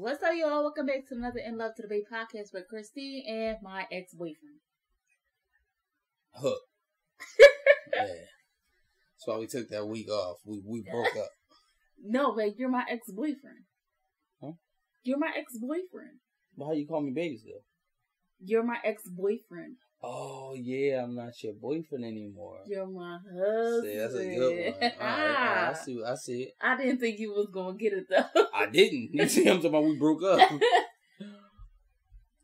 What's up, y'all? Welcome back to another In Love to the Bay podcast with Christine and my ex boyfriend. Hook. yeah. That's why we took that week off. We we broke up. No, but you're my ex boyfriend. Huh? You're my ex boyfriend. Why how you call me baby still? You're my ex boyfriend. Oh yeah, I'm not your boyfriend anymore. You're my husband. See, that's a good one. All right, all right, I ah. see. I see it. I didn't think you was gonna get it though. I didn't. You see, I'm talking about we broke up.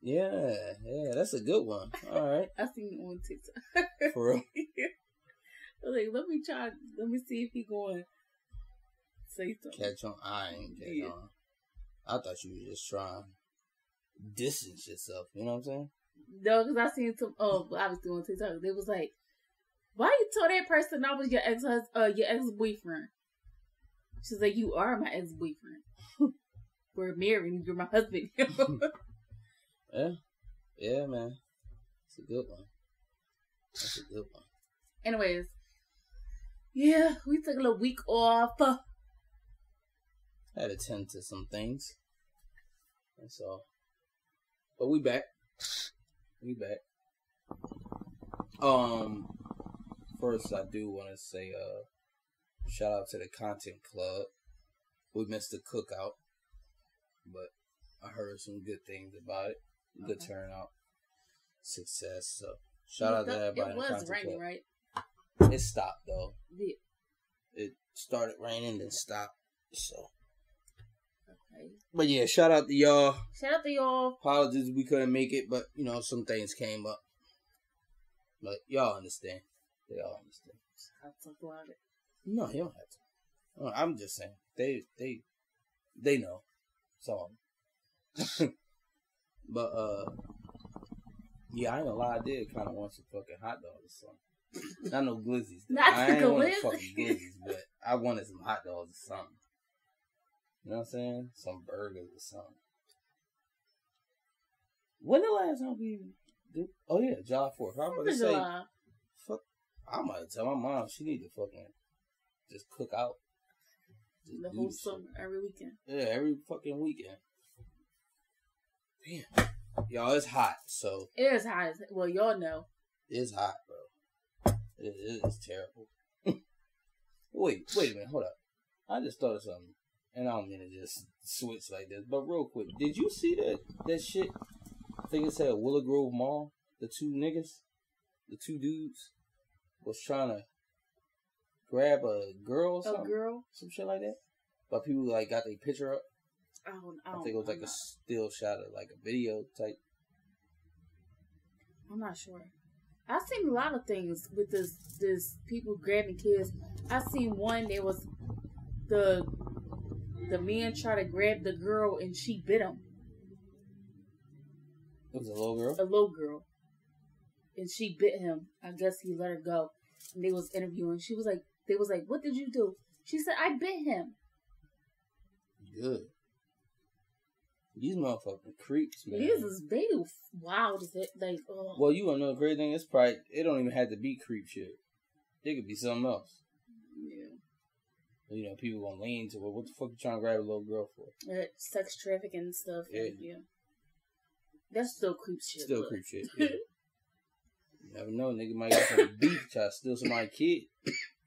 yeah, yeah, that's a good one. All right. I seen it on TikTok. For real. I was like, let me try. Let me see if he going say something. Catch on. I ain't catch Yeah. on. I thought you were just trying distance yourself. You know what I'm saying? No, because I seen some. Oh, I was doing TikTok. They was like, "Why you told that person I was your ex uh, your ex boyfriend?" She's like, "You are my ex boyfriend. We're married. You're my husband." Yeah. Yeah, man. It's a good one. That's a good one. Anyways, yeah, we took a little week off. I had to tend to some things. That's all. But we back. We back. Um first I do wanna say uh shout out to the content club. We missed the cookout, but I heard some good things about it. Good Okay. turnout. Success. So shout out to everybody. It was raining, club. right? It stopped though. Yeah. It started raining then stopped. So. But yeah, shout out to y'all. Shout out to y'all. Apologies we couldn't make it, but you know, some things came up. But y'all understand. They all understand. I'll talk about it. No, you don't have to. I'm just saying. They they they know. So But uh yeah, I ain't gonna lie, I did kinda want some fucking hot dogs or something. Not no glizzies. though. Not I the ain't want fucking glizzies, but I wanted some hot dogs or something. You know what I'm saying? Some burgers or something. When the last time we did? Oh yeah, July 4th. I was about to say, July. fuck. I might tell my mom she need to fucking just cook out. Just The whole summer, every weekend. Yeah, every fucking weekend. Damn. Y'all, it's hot, so It is hot. as- Well, y'all know. it's hot, bro. It, it is terrible. wait, wait a minute, hold up. I just thought of something, and I don't mean to just switch like this, but real quick, did you see that that shit? I think it said Willow Grove Mall. The two niggas, the two dudes, was trying to grab a girl or A girl. some shit like that. But people like got their picture up. I don't. I, I don't, think it was I'm like a not- still shot of like a video type. I'm not sure. I've seen a lot of things with this this people grabbing kids. I've seen one there was the the man tried to grab the girl and she bit him, It was a little girl. a little girl, and she bit him. I guess he let her go. And they was interviewing. She was like, they was like, what did you do? She said, I bit him. Good. These motherfucking creeps, man. These is they wild as it like. Oh, Well, you wanna know the crazy thing? It's probably it don't even have to be creep shit. It could be something else. You know, people gonna lean to it. What the fuck you trying to grab a little girl for? Uh, sex trafficking and stuff. Yeah. yeah. That's still creep shit. Still but- creep shit. Yeah. you never know, nigga might get some beef try to steal somebody's kid.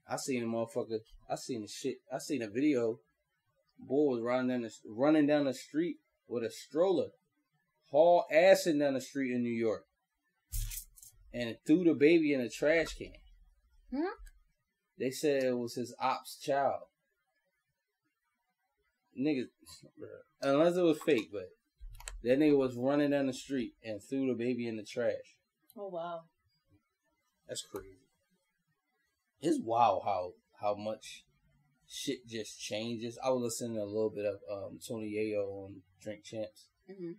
I seen a motherfucker. I seen the shit. I seen a video. Boy was running down the running down the street with a stroller, haul assing down the street in New York, and threw the baby in a trash can. Huh? They said it was his ops child. Nigga, unless it was fake, but that nigga was running down the street and threw the baby in the trash. Oh wow. That's crazy. It's wild how how much shit just changes. I was listening to a little bit of um, Tony Yayo on Drink Champs, hmm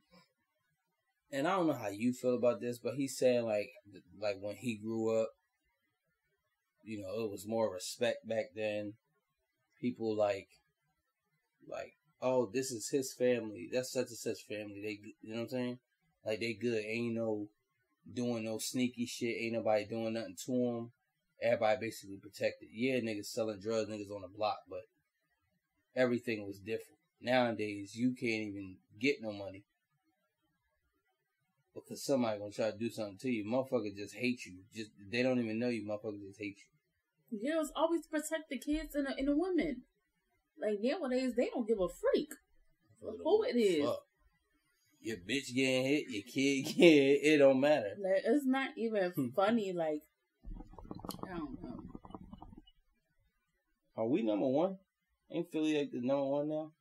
and I don't know how you feel about this, but he's saying like like when he grew up, you know, it was more respect back then. People like like oh, this is his family. That's such and such family. They, you know what I'm saying? Like they good. Ain't no doing no sneaky shit. Ain't nobody doing nothing to them. Everybody basically protected. Yeah, niggas selling drugs, niggas on the block, but everything was different. nowadays you can't even get no money because somebody gonna try to do something to you. Motherfucker just hate you. Just they don't even know you. Motherfucker just hate you. It's always protect the kids and the, and the women. Like nowadays, they don't give a freak who it is. Fuck. Your bitch getting hit, your kid getting hit, it don't matter. Like, it's not even funny. Like I don't know. Are we number one? Ain't Philly like the number one now?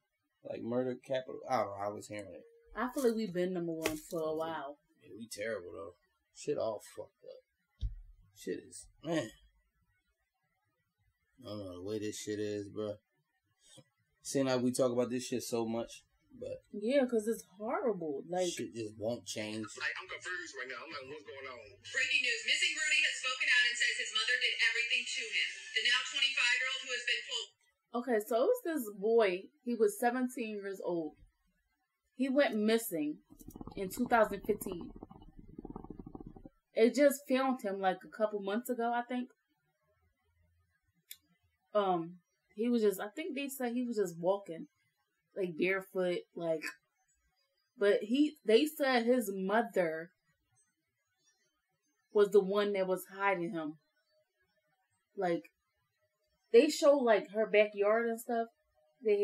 Like murder capital? I don't know. I was hearing it. I feel like we've been number one for a while. Yeah, we terrible though. Shit all fucked up. Shit is man. I don't know the way this shit is, bro. Seeing like we talk about this shit so much, but yeah, because it's horrible. Like shit just won't change. Like, I'm confused right now. I'm like, what's going on? Breaking news: Missing Rudy has spoken out and says his mother did everything to him. The now 25 year old who has been pulled. Okay, so it was this boy. He was 17 years old. He went missing in 2015. It just found him like a couple months ago, I think. Um, he was just I think they said he was just walking like barefoot, like but he they said his mother was the one that was hiding him. Like they show like her backyard and stuff. They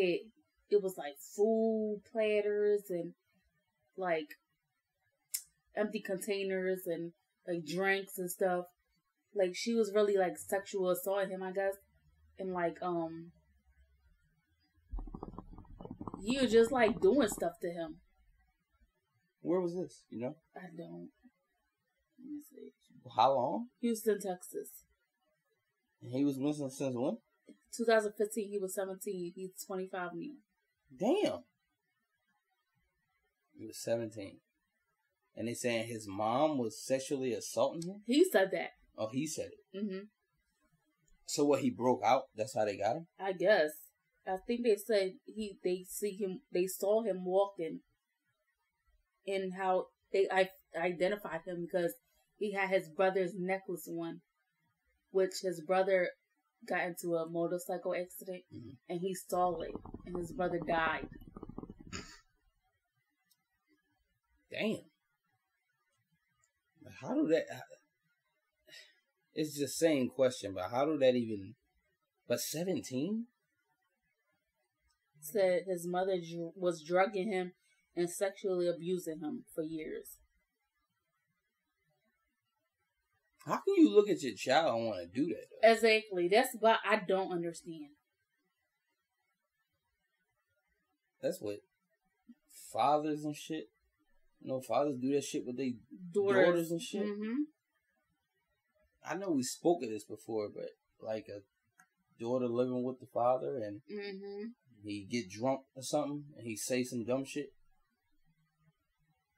had it was like food platters and like empty containers and like drinks and stuff. Like she was really like sexual assaulting him, I guess. And like um he was just like doing stuff to him. Where was this? You know? I don't. Let me see. How long? Houston, Texas. And he was missing since when? 2015. He was 17. He's 25 now. Damn. He was 17. And they saying his mom was sexually assaulting him? He said that. Oh, he said it. Mm-hmm. So what, he broke out? That's how they got him? I guess. I think they said he they see him they saw him walking and how they I identified him because he had his brother's necklace on, which his brother got into a motorcycle accident mm-hmm. and he stole it and his brother died. Damn. How do that? It's the same question, but how do that even? But seventeen? Said his mother was drugging him and sexually abusing him for years. How can you look at your child and want to do that? Though? Exactly. That's why I don't understand. That's what fathers and shit. You know, fathers do that shit with their daughters. daughters. and shit. Mm-hmm. I know we spoke of this before, but like a daughter living with the father and mm-hmm. he get drunk or something and he say some dumb shit.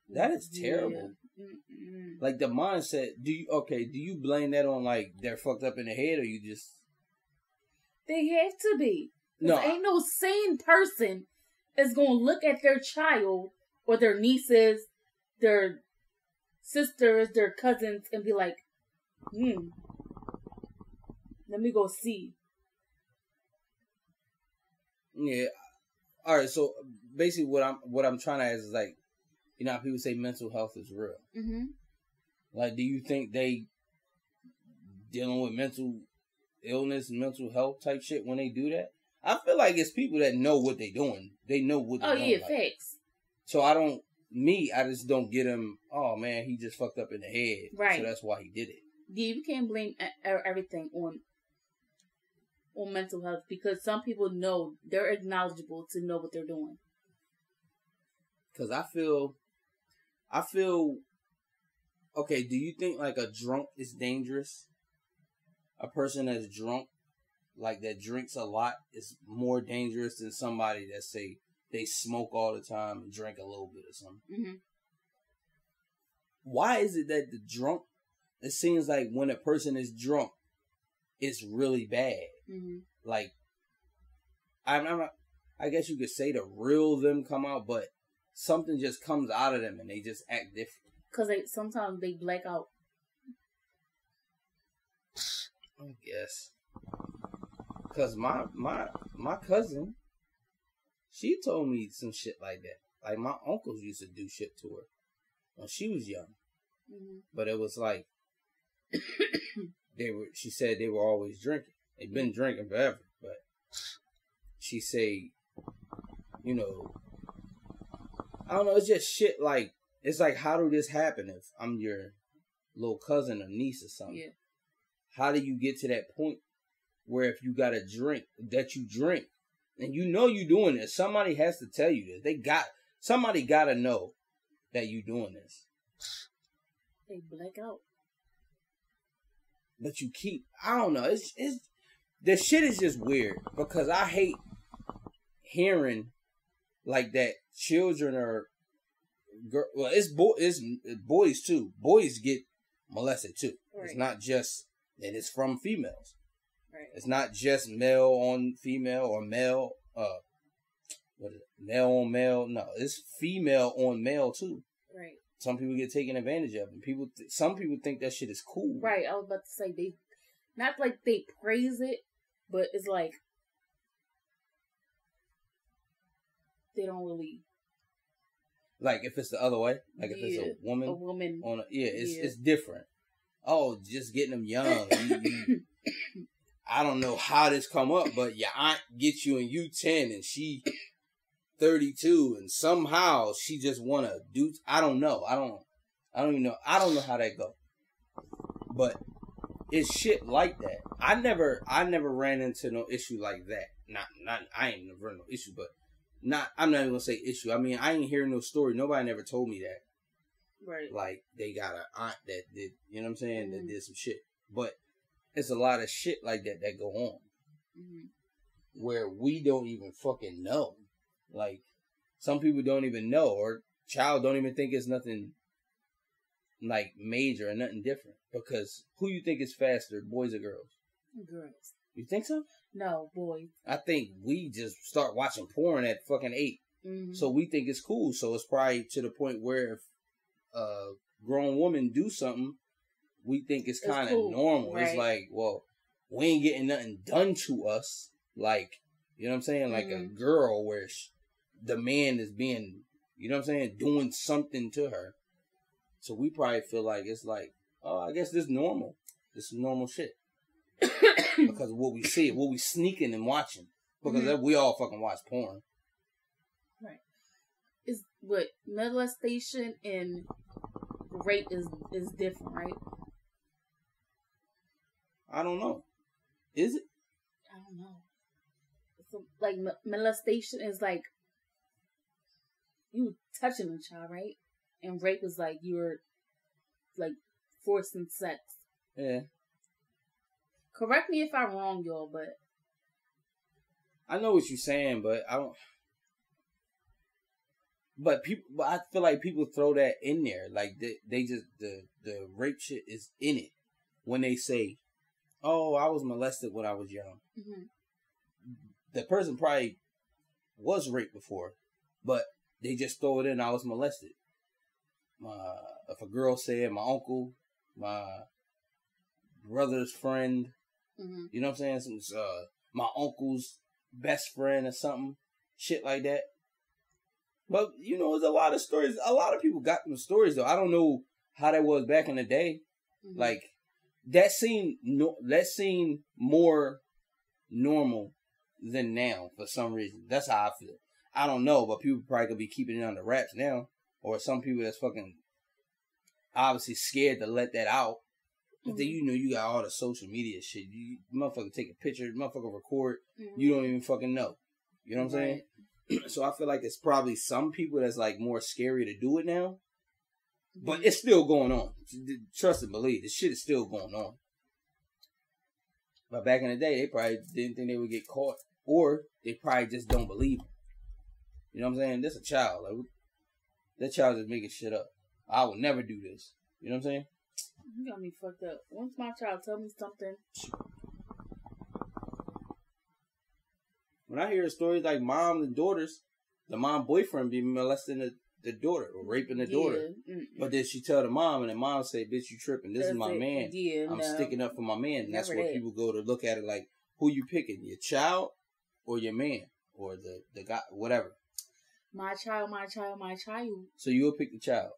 That is terrible. Yeah. Like the mindset. Do you okay? Do you blame that on like they're fucked up in the head, or you just? They have to be. No, ain't no sane person is gonna look at their child or their nieces, their sisters, their cousins, and be like, "Hmm, let me go see." Yeah. All right. So basically, what I'm what I'm trying to ask is like, you know, how people say mental health is real. Mm-hmm. Like, do you think they dealing with mental illness mental health type shit when they do that? I feel like it's people that know what they're doing. They know what. They're oh doing. yeah, like. facts. So I don't. Me, I just don't get him. Oh man, he just fucked up in the head. Right. So that's why he did it. Yeah, you can't blame everything on on mental health because some people know they're acknowledgeable to know what they're doing. Because I feel I feel okay. Do you think like a drunk is dangerous? A person that's drunk, like that drinks a lot, is more dangerous than somebody that say they smoke all the time and drink a little bit or something. Mm-hmm. Why is it that the drunk? It seems like when a person is drunk, it's really bad. Mm-hmm. Like, I'm, I'm not, I guess you could say the real them come out, but something just comes out of them and they just act different. Cause they sometimes they black out. I guess. Cause my my my cousin, She told me some shit like that. Like my uncles used to do shit to her when she was young, Mhm. but it was like they were. She said they were always drinking. They've been drinking forever, but she say, you know, I don't know. It's just shit. Like it's like, how do this happen if I'm your little cousin or niece or something? Yeah. How do you get to that point where if you got a drink that you drink and you know you're doing this, somebody has to tell you this. They got somebody got to know that you doing this. They black out. But you keep I don't know. It's it's the shit is just weird because I hate hearing like that children are girl well it's boy it's boys too. Boys get molested too. It's not just and it's from females. Right. It's not just male on female or male uh what is it? Male on male. No, it's female on male too. Some people get taken advantage of, and people. Th- some people think that shit is cool. Right. I was about to say they, not like they praise it, but it's like they don't really. Like if it's the other way, like if it's a woman A woman. on a yeah, it's Yeah. it's different. Oh, just getting them young. You- you- I don't know how this come up, but your aunt gets you and you ten and she thirty two and somehow she just wanna do I don't know. I don't I don't even know I don't know how that go. But it's shit like that. I never I never ran into no issue like that. Not not I ain't never no issue, but not I'm not even gonna say issue. I mean I ain't hearing no story. Nobody never told me that right. like they got an aunt that did you know what I'm saying that Mhm. did some shit. But it's a lot of shit like that that go on hmm where we don't even fucking know. Like some people don't even know or child don't even think it's nothing like major or nothing different. Because who you think is faster, boys or girls? Girls. You think so? No, boys. I think we just start watching porn at fucking eight. hmm So we think it's cool. So it's probably to the point where if a grown woman do something, we think it's kind of cool, normal. It's like, well, we ain't getting nothing done to us. Like, you know what I'm saying? Like a Mhm. girl where sh the man is being, you know what I'm saying, doing something to her. So we probably feel like it's like, oh, I guess this normal. This is normal shit because of what we see, what we sneaking and watching. Because Mhm. we all fucking watch porn. Right. Is what molestation and rape is is different, right? I don't know. Is it? I don't know. So, like molestation is like you touching a child, right? And rape is like you're like forcing sex. Yeah. Correct me if I'm wrong, y'all, but I know what you're saying, but I don't. But people, but I feel like people throw that in there, like they, they just the the rape shit is in it when they say, "Oh, I was molested when I was young." mhm, The person probably was raped before, but they just throw it in. I was molested. My if a girl said my uncle, my brother's friend, mhm, You know what I'm saying? Some uh, my uncle's best friend or something, shit like that. But you know, there's a lot of stories. A lot of people got them stories though. I don't know how that was back in the day. mhm. Like that seemed no, that seemed more normal than now for some reason. That's how I feel. I don't know, but people probably could be keeping it under wraps now, or some people that's fucking obviously scared to let that out. But then Mhm. you know you got all the social media shit. You motherfucker take a picture, motherfucker record. Mhm. You don't even fucking know. You know what I'm saying? So I feel like it's probably some people that's like more scary to do it now, but Mhm. it's still going on. Trust and believe, this shit is still going on. But back in the day, they probably didn't think they would get caught, or they probably just don't believe. 'em. You know what I'm saying? This a child. Like that child is making shit up. I would never do this. You know what I'm saying? You got me fucked up. Once my child tell me something, When I hear stories like moms and daughters, the mom boyfriend be molesting the, the daughter or raping the daughter. yeah, mm, But then she tell the mom, and the mom say, "Bitch, you tripping? This is my it. man. Yeah, I'm no. sticking up for my man." And that's where people go to look at it like, who you picking, your child or your man? or the the guy, whatever. My child, my child, my child. So you'll pick the child.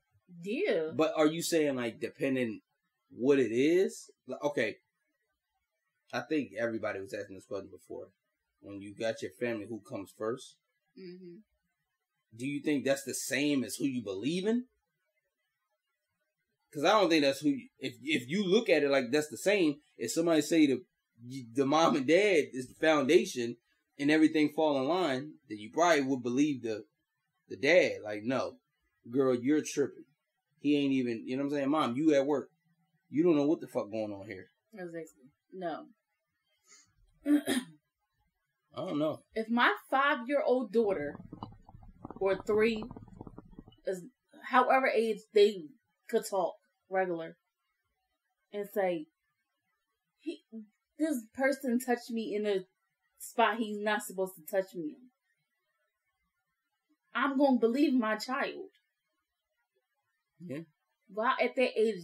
Yeah. But are you saying like depending what it is? Like, okay, I think everybody was asking this question before. When you got your family, who comes first? hmm Do you think that's the same as who you believe in? Because I don't think that's who. You, if if you look at it like that's the same, if somebody say the the mom and dad is the foundation and everything fall in line, then you probably would believe the the dad. Like, no, girl, you're tripping. He ain't even. You know what I'm saying, mom? You at work. You don't know what the fuck going on here. Exactly. No. I don't know. if my five year old daughter or three is however age they could talk regular and say he this person touched me in a spot he's not supposed to touch me in. I'm gonna believe my child. Yeah. Why at that age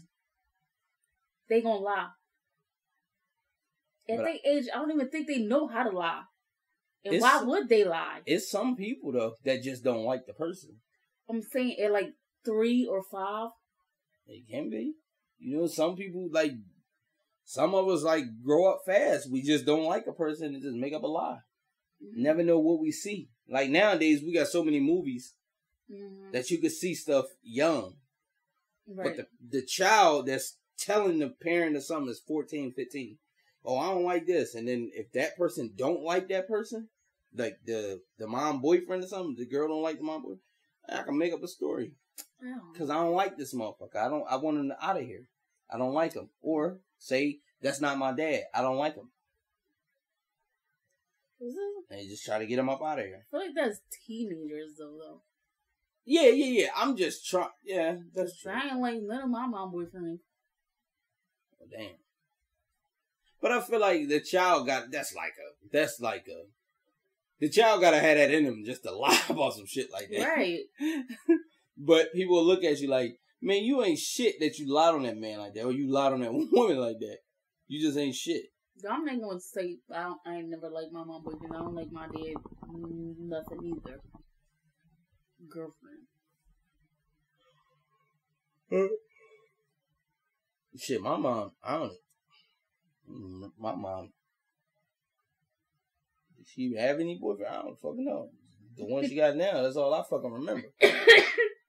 they gonna lie? At that age, I don't even think they know how to lie. And why would they lie? It's some people though that just don't like the person. I'm saying at like three or five. It can be. You know, some people like some of us like grow up fast. We just don't like a person and just make up a lie. Mm-hmm. Never know what we see. Like nowadays, we got so many movies Mhm. that you could see stuff young, right. but the the child that's telling the parent of something is 14, 15. Oh, I don't like this, and then if that person don't like that person, like the the mom boyfriend or something, the girl don't like the mom boyfriend. I can make up a story. Oh. Cause I don't like this motherfucker. I don't. I want him out of here. I don't like him. Or say that's not my dad. I don't like him. And you just try to get him up out of here. I feel like that's teenagers though. though. Yeah, yeah, yeah. I'm just trying. Yeah, that's true. I ain't like none of my mom boyfriend. Oh, damn. But I feel like the child got. That's like a. That's like a. The child gotta have that in him just to lie about some shit like that. Right. But people will look at you like, man, you ain't shit that you lied on that man like that, or you lied on that woman like that. You just ain't shit. I'm not gonna say I, don't, I ain't never like my mom boyfriend. I don't like my dad. mm, Nothing either. Girlfriend. Shit, my mom, I don't. mm, My mom. Did she have any boyfriend? I don't fucking know. The one she got now, that's all I fucking remember.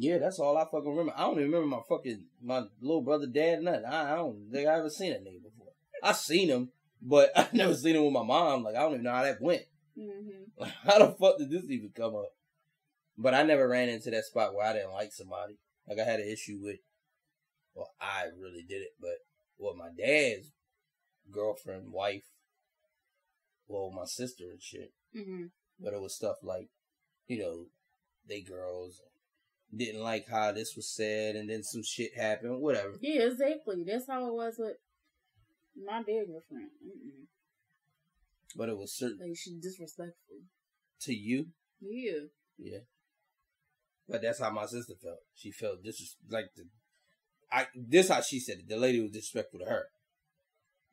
Yeah, that's all I fucking remember. I don't even remember my fucking my little brother, dad, nothing. I, I don't think I ever seen that nigga before. I seen him, but I never seen him with my mom. Like I don't even know how that went. hmm Like how the fuck did this even come up? But I never ran into that spot where I didn't like somebody. Like I had an issue with. Well, I really did it, but well, my dad's girlfriend, wife, well, my sister and shit. hmm But it was stuff like, you know, they girls didn't like how this was said, and then some shit happened. Whatever. Yeah, exactly. That's how it was with my dad girlfriend. Mm-mm. But it was certain Like she disrespectful. to you. Yeah. Yeah. But that's how my sister felt. She felt dis like the I this how she said it. The lady was disrespectful to her.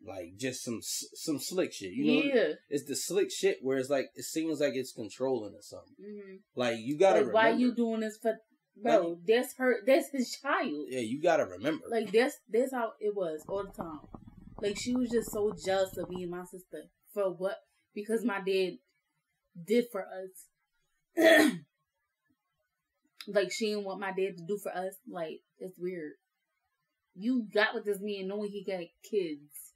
Like just some some slick shit. You know, yeah. it's the slick shit where it's like it seems like it's controlling or something. hmm Like you gotta Like, why you doing this for? Bro, that's her. That's his child. Yeah, you gotta remember. Like that's that's how it was all the time. Like she was just so jealous of me and my sister for what because my dad did for us. like she didn't want my dad to do for us. Like it's weird. You got with this man knowing he got kids,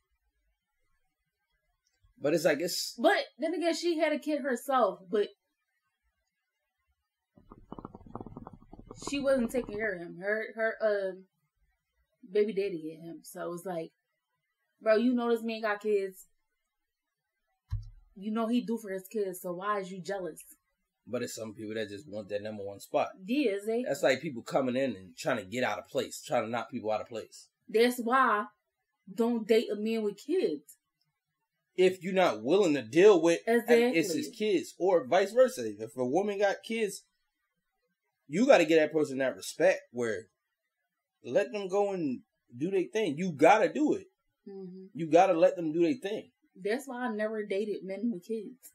but it's like it's but then again, she had a kid herself, but. She wasn't taking care of him. Her her uh baby daddy hit him. So it was like, bro, you know this man got kids. You know he do for his kids, so why is you jealous? but it's some people that just want that number one spot. Yeah, they, That's like people coming in and trying to get out of place, trying to knock people out of place. that's why don't date a man with kids. If you're not willing to deal with Exactly. it's his kids, or vice versa. If a woman got kids, you got to get that person that respect where let them go and do their thing. You got to do it. hmm You got to let them do their thing. That's why I never dated men with kids.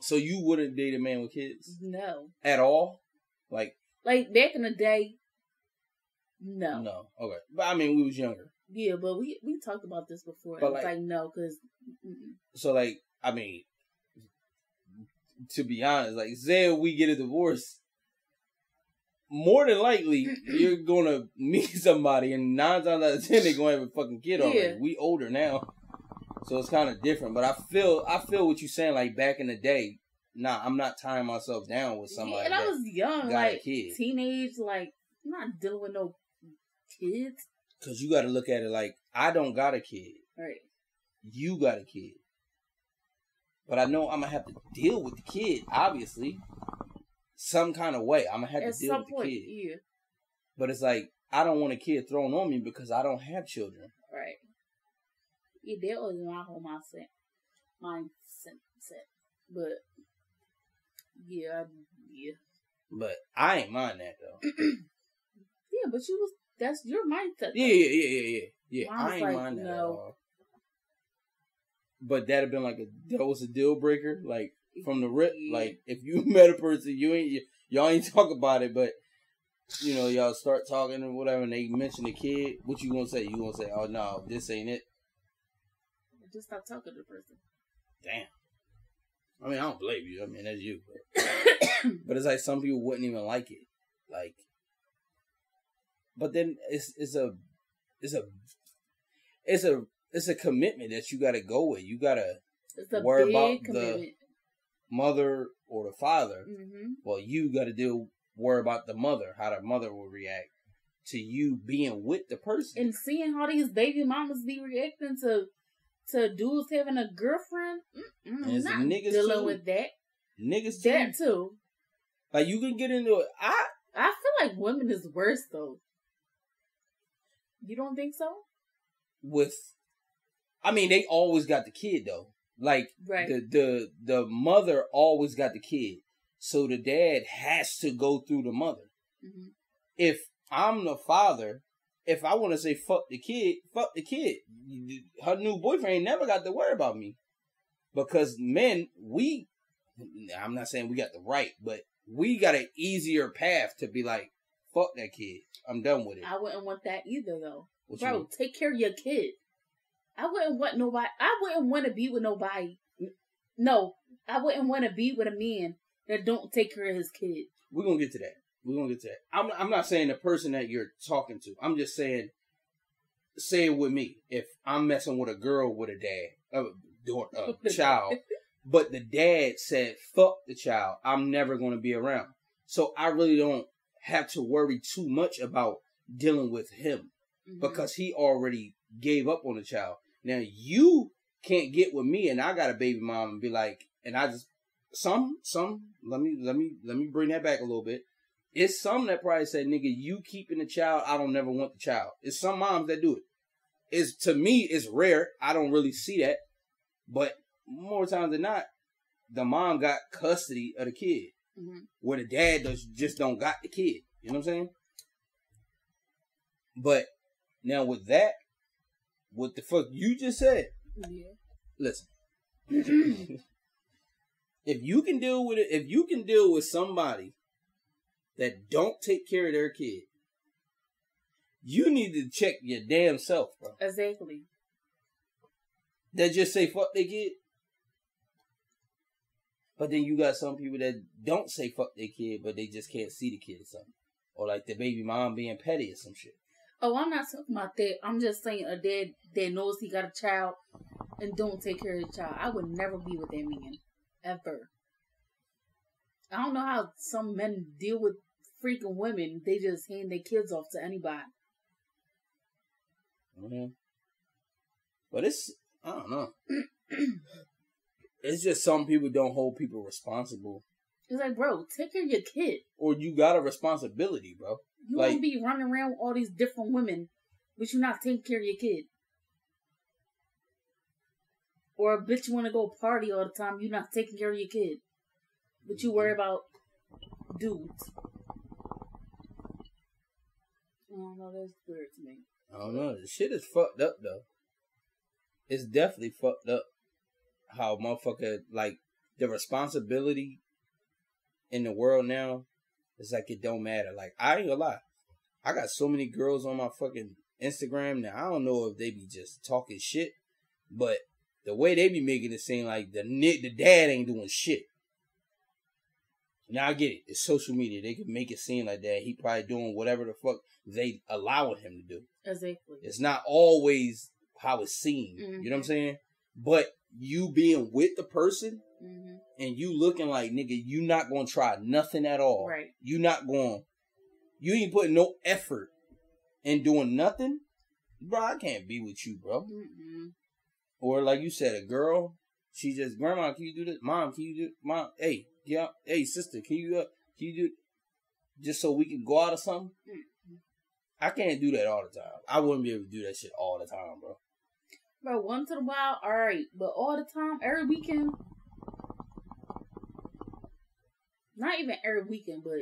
So you wouldn't date a man with kids No. at all? Like Like back in the day, no. no. Okay. But I mean, we was younger. Yeah, but we we talked about this before. But it's like- like, no, because So like, I mean, to be honest, like say we get a divorce, more than likely you're gonna meet somebody, and nine times out of ten they're gonna have a fucking kid already. Yeah. We older now, so it's kind of different. But I feel, I feel what you're saying. Like back in the day, nah, I'm not tying myself down with somebody. and I was young, like kid. teenage, like I'm not dealing with no kids. Cause you got to look at it like I don't got a kid. Right. You got a kid. But I know I'm gonna have to deal with the kid, obviously. Some kind of way. I'm gonna have At to deal with the point, kid. yeah. But it's like I don't want a kid thrown on me because I don't have children. Right. Yeah, that was my whole mindset. Mindset. set. But yeah, yeah, But I ain't mind that though. yeah. But you was that's your mindset. Yeah, yeah, yeah, yeah, yeah. Yeah, I ain't like, mind that at all. But that'd have been like a that was a deal breaker, like from the rip. Like if you met a person, you ain't y- y'all ain't talk about it, but you know y'all start talking and whatever, and they mention the kid. What you gonna say? You gonna say, "Oh no, this ain't it." Just stop talking to the person. Damn. I mean, I don't blame you. I mean, that's you. But, but it's like some people wouldn't even like it. Like, but then it's it's a it's a it's a it's a commitment that you got to go with. You got to Worry big about the- commitment. Mother or the father. hmm Well, you got to deal worry about the mother, how the mother will react to you being with the person. And seeing how these baby mamas be reacting to to dudes having a girlfriend, mm-mm, not niggas dealing too. with that. Niggas too. That too. Like you can get into it. I I feel like women is worse though. You don't think so? with I mean, they always got the kid though. Like Right. the the the mother always got the kid. So the dad has to go through the mother. hmm If I'm the father, if I want to say fuck the kid, fuck the kid. Her new boyfriend ain't never got to worry about me. Because men, we I'm not saying we got the right, but we got an easier path to be like, fuck that kid. I'm done with it. I wouldn't want that either though. What Bro, take care of your kid. I wouldn't want nobody. I wouldn't want to be with nobody. No, I wouldn't want to be with a man that don't take care of his kid. We're gonna get to that. We're gonna get to that. I'm I'm not saying the person that you're talking to. I'm just saying say it with me. If I'm messing with a girl with a dad, a, a child, but the dad said fuck the child, I'm never gonna be around. So I really don't have to worry too much about dealing with him Mhm. because he already gave up on the child. Now you can't get with me and I got a baby mom and be like, and I just some some let me let me let me bring that back a little bit. It's some that probably say, nigga, you keeping the child, I don't never want the child. It's some moms that do it. It's to me, it's rare. I don't really see that. But more times than not, the mom got custody of the kid. Mhm. Where the dad does just don't got the kid. You know what I'm saying? But now with that, what the fuck you just said, Yeah. listen. if you can deal with it, if you can deal with somebody that don't take care of their kid, you need to check your damn self, bro. Exactly. That just say fuck they kid. But then you got some people that don't say fuck their kid, but they just can't see the kid or something. Or like the baby mom being petty or some shit. Oh, I'm not talking about that. I'm just saying a dad that knows he got a child and don't take care of the child. I would never be with that man. Ever. I don't know how some men deal with freaking women. They just hand their kids off to anybody. hmm But it's I don't know. it's just some people don't hold people responsible, It's like, bro, take care of your kid. or you got a responsibility, bro. You Like- won't be running around with all these different women, but you're not taking care of your kid. Or a bitch you want to go party all the time, you're not taking care of your kid, but you worry mm-hmm. about dudes. I don't know, that's weird to me. I don't know. The shit is fucked up though. it's definitely fucked up how motherfucker like the responsibility in the world now is like it don't matter. Like I ain't gonna lie. I got so many girls on my fucking Instagram now. I don't know if they be just talking shit, but the way they be making it seem like the the dad ain't doing shit. Now I get it. It's social media. They can make it seem like that. He probably doing whatever the fuck they allowing him to do. Exactly. It's not always how it's seen. You know what I'm Mhm. saying? But you being with the person hmm and you looking like nigga, you not gonna try nothing at all. Right. You not going. You ain't putting no effort in doing nothing, bro. I can't be with you, bro. Mm-mm. Or like you said, a girl, she just, grandma, can you do this? Mom, can you do? Mom, hey, yeah, hey, sister, can you, uh, can you do? Just so we can go out or something. Mm-mm. I can't do that all the time. I wouldn't be able to do that shit all the time, bro. Bro, once in a while, all right, but all the time, every weekend. Not even every weekend, but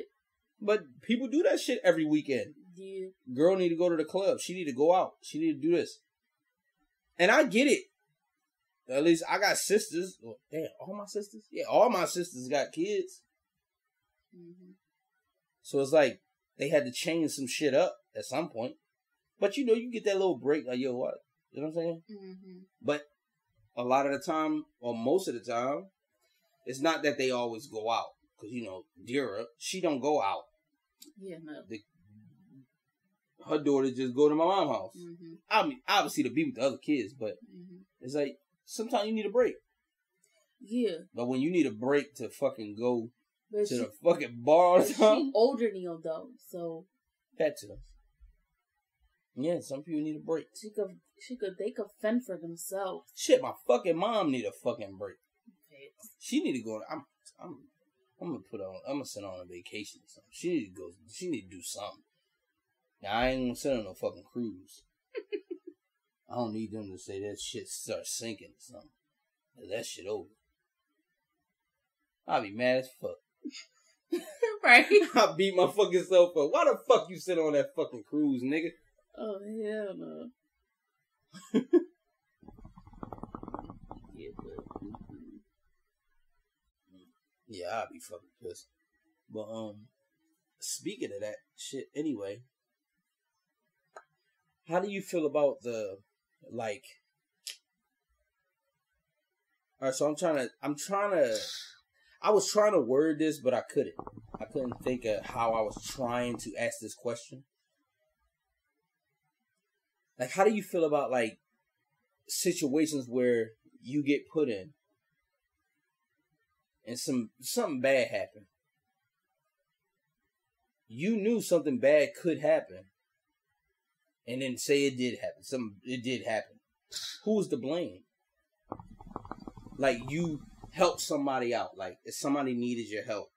But people do that shit every weekend. yeah, Girl need to go to the club. She need to go out. She need to do this. And I get it. At least I got sisters. Well, damn, all my sisters? Yeah, all my sisters got kids. hmm So it's like they had to change some shit up at some point. But you know, you get that little break, like, yo, what? You know what I'm saying? hmm But a lot of the time, or most of the time, it's not that they always go out. Cause you know, Dira, she don't go out. yeah, no, Her daughter just go to my mom's house. hmm I mean, obviously to be with the other kids, but hmm it's like sometimes you need a break. yeah, But when you need a break to fucking go but to she, the fucking bar she older than you though, so that too. Yeah, some people need a break. she could, she could, they could fend for themselves. Shit, my fucking mom need a fucking break. She need to go. I'm, I'm, I'm gonna put on. I'm gonna send her on a vacation or something. She need to go. She need to do something. Now I ain't gonna send her no fucking cruise. I don't need them to say that shit start sinking or something. That shit over. I'll be mad as fuck. right? I beat my fucking self up. Why the fuck you sit on that fucking cruise, nigga? Oh hell no. yeah, but. Yeah, I'll be fucking pissed. But um, speaking of that shit, anyway, how do you feel about the like? All right, so I'm trying to, I'm trying to, I was trying to word this, but I couldn't. I couldn't think of how I was trying to ask this question. Like, how do you feel about like situations where you get put in and some something bad happened. You knew something bad could happen, and then say it did happen. Some it did happen. Who's to blame? Like you helped somebody out. Like if somebody needed your help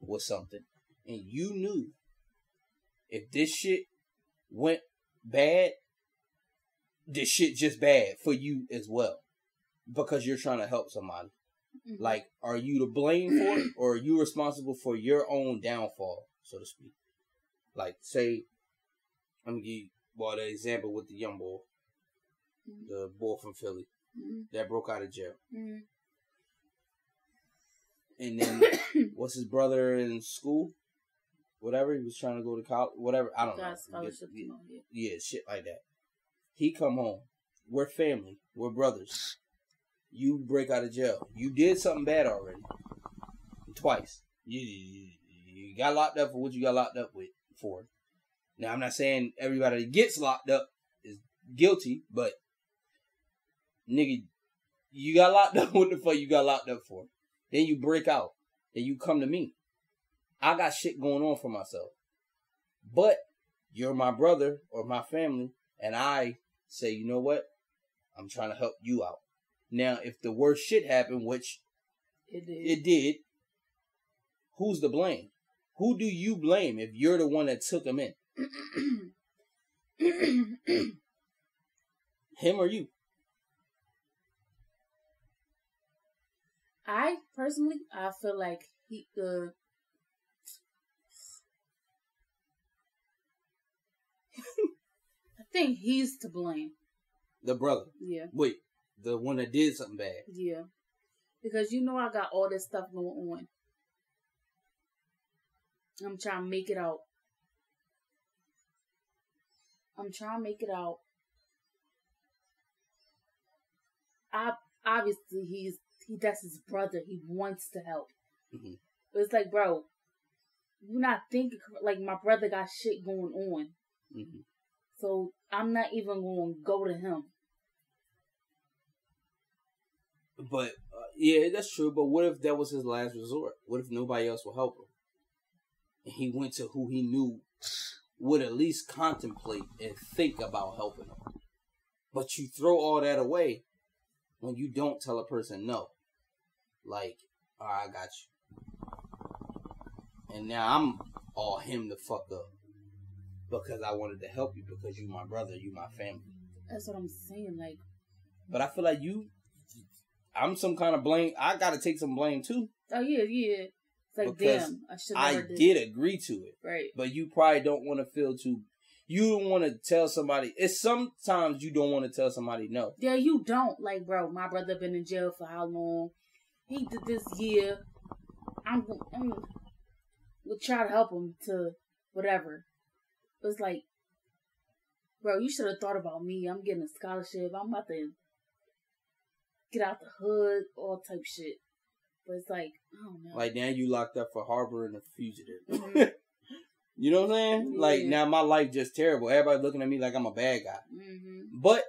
with something, and you knew if this shit went bad, this shit just bad for you as well because you're trying to help somebody. Mhm. Like, are you to blame for it, or are you responsible for your own downfall, so to speak? Like, say, I'm gonna give you well the example with the young boy, Mhm. the boy from Philly Mhm. that broke out of jail, Mhm. and then what's his brother in school, whatever he was trying to go to college, whatever I don't know, scholarship yeah, and all that. yeah, shit like that. He come home. We're family. We're brothers. You break out of jail. You did something bad already. Twice. You, you, got locked up for what you got locked up with for. Now I'm not saying everybody that gets locked up is guilty, but nigga, you got locked up. What the fuck you got locked up for? Then you break out. Then you come to me. I got shit going on for myself. But you're my brother or my family, and I say, you know what? I'm trying to help you out. Now, if the worst shit happened, which It did. it did, who's to blame? Who do you blame if you're the one that took him in? Him or you? I personally, I feel like he uh I think he's to blame. The brother. Yeah. Wait, the one that did something bad. Yeah. Because you know I got all this stuff going on. I'm trying to make it out. I'm trying to make it out. I obviously he's he that's his brother. He wants to help. Mhm. But it's like, bro, you're not thinking like my brother got shit going on. hmm So I'm not even going to go to him. But uh, yeah, that's true. But what if that was his last resort? What if nobody else will help him? And he went to who he knew would at least contemplate and think about helping him. But you throw all that away when you don't tell a person no. Like, all right, I got you. And now I'm all him the fuck up because I wanted to help you because you my brother, you my family. That's what I'm saying. Like, But I feel like you, I'm some kind of blame. I got to take some blame too. oh yeah, yeah. It's like, Because damn, I should I did agree to it, Right. but you probably don't want to feel too. You don't want to tell somebody. It's sometimes you don't want to tell somebody no. Yeah, you don't. Like, bro, my brother been in jail for how long? He did this year. I'm, I'm we'll try to help him to whatever. But it's like, bro, you should have thought about me. I'm getting a scholarship. I'm about to get out the hood, all type shit. But it's like, I don't know. Like now you locked up for harboring a fugitive. Mhm. you know what I'm saying? Like now my life just terrible. Everybody looking at me like I'm a bad guy. hmm But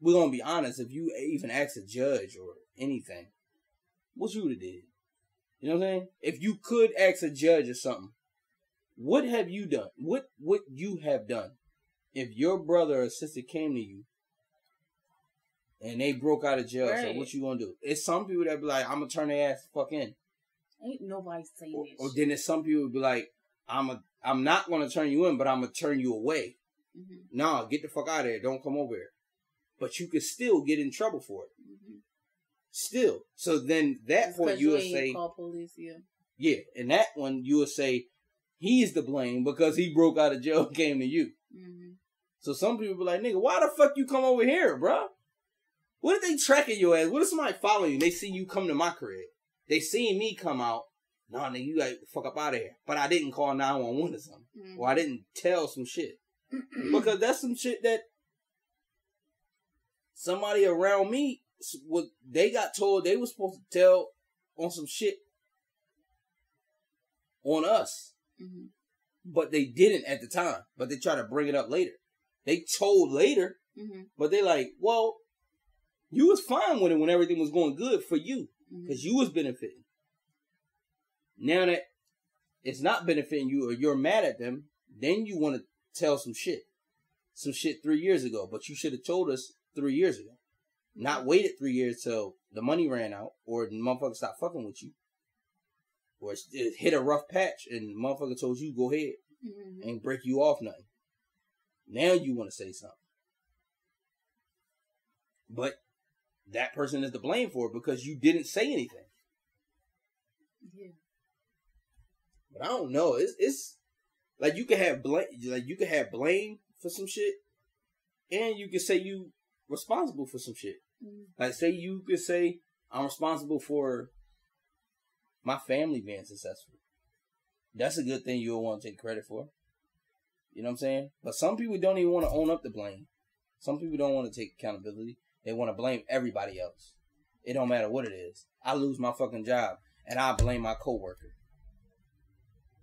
we're gonna be honest. If you even ask a judge or anything, what you would have did? You know what I'm saying? If you could ask a judge or something, what have you done? What what you have done? If your brother or sister came to you and they broke out of jail, so what you gonna do? It's some people that be like, I'm gonna turn their ass the fuck in. Ain't nobody saying Or, or then it's some people be like, I'm a I'm not gonna turn you in, but I'm gonna turn you away. hmm Nah, get the fuck out of here. Don't come over here. But you could still get in trouble for it. hmm Still. So then that point you would say, call police. Yeah. yeah, and that one you would say he's to blame because he broke out of jail and came to you. hmm So some people be like, nigga, why the fuck you come over here, bruh? What if they tracking your ass? What if somebody following you? They see you come to my crib. They seen me come out. Nah, nigga, you like fuck up out of here. But I didn't call 911 or something. Mm-hmm. Or I didn't tell some shit. because that's some shit that somebody around me what they got told they were supposed to tell on some shit on us hmm but they didn't at the time but they try to bring it up later they told later hmm but they like well you was fine with it when everything was going good for you because you was benefiting. Now that it's not benefiting you or you're mad at them then you want to tell some shit. Some shit three years ago but you should have told us three years ago. Not waited three years till the money ran out or the motherfucker stopped fucking with you. Or it hit a rough patch and the motherfucker told you go ahead hmm and break you off nothing. Now you want to say something. But that person is to blame for it because you didn't say anything Yeah. But I don't know. It's it's like you can have blame, like you can have blame for some shit, and you can say you responsible for some shit. Mhm. Like say you could say I'm responsible for my family being successful. That's a good thing you'll want to take credit for. You know what I'm saying? But some people don't even want to own up to blame. Some people don't want to take accountability. They want to blame everybody else. It don't matter what it is. I lose my fucking job and I blame my coworker.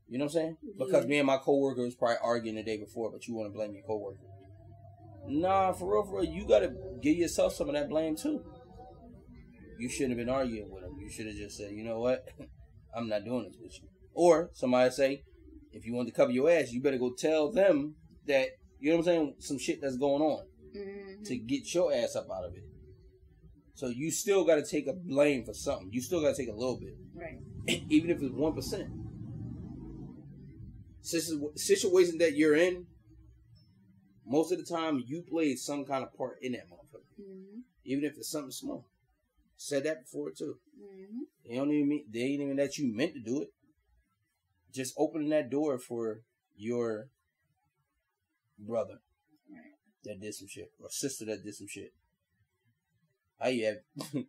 You know what I'm saying? Because Yeah. me and my coworker was probably arguing the day before, but you want to blame your coworker. Nah, for real, for real, you gotta give yourself some of that blame too. You shouldn't have been arguing with him. You should have just said, you know what? I'm not doing this with you. Or somebody say, if you want to cover your ass, you better go tell them that, you know what I'm saying, some shit that's going on To get your ass up out of it. So you still got to take a blame for something. You still got to take a little bit, Right. even if it's one percent. Situation that you're in, most of the time you played some kind of part in that motherfucker, hmm even if it's something small. Said that before too. hmm They don't even mean they ain't even that you meant to do it. Just opening that door for your brother. That did some shit or sister that did some shit. I have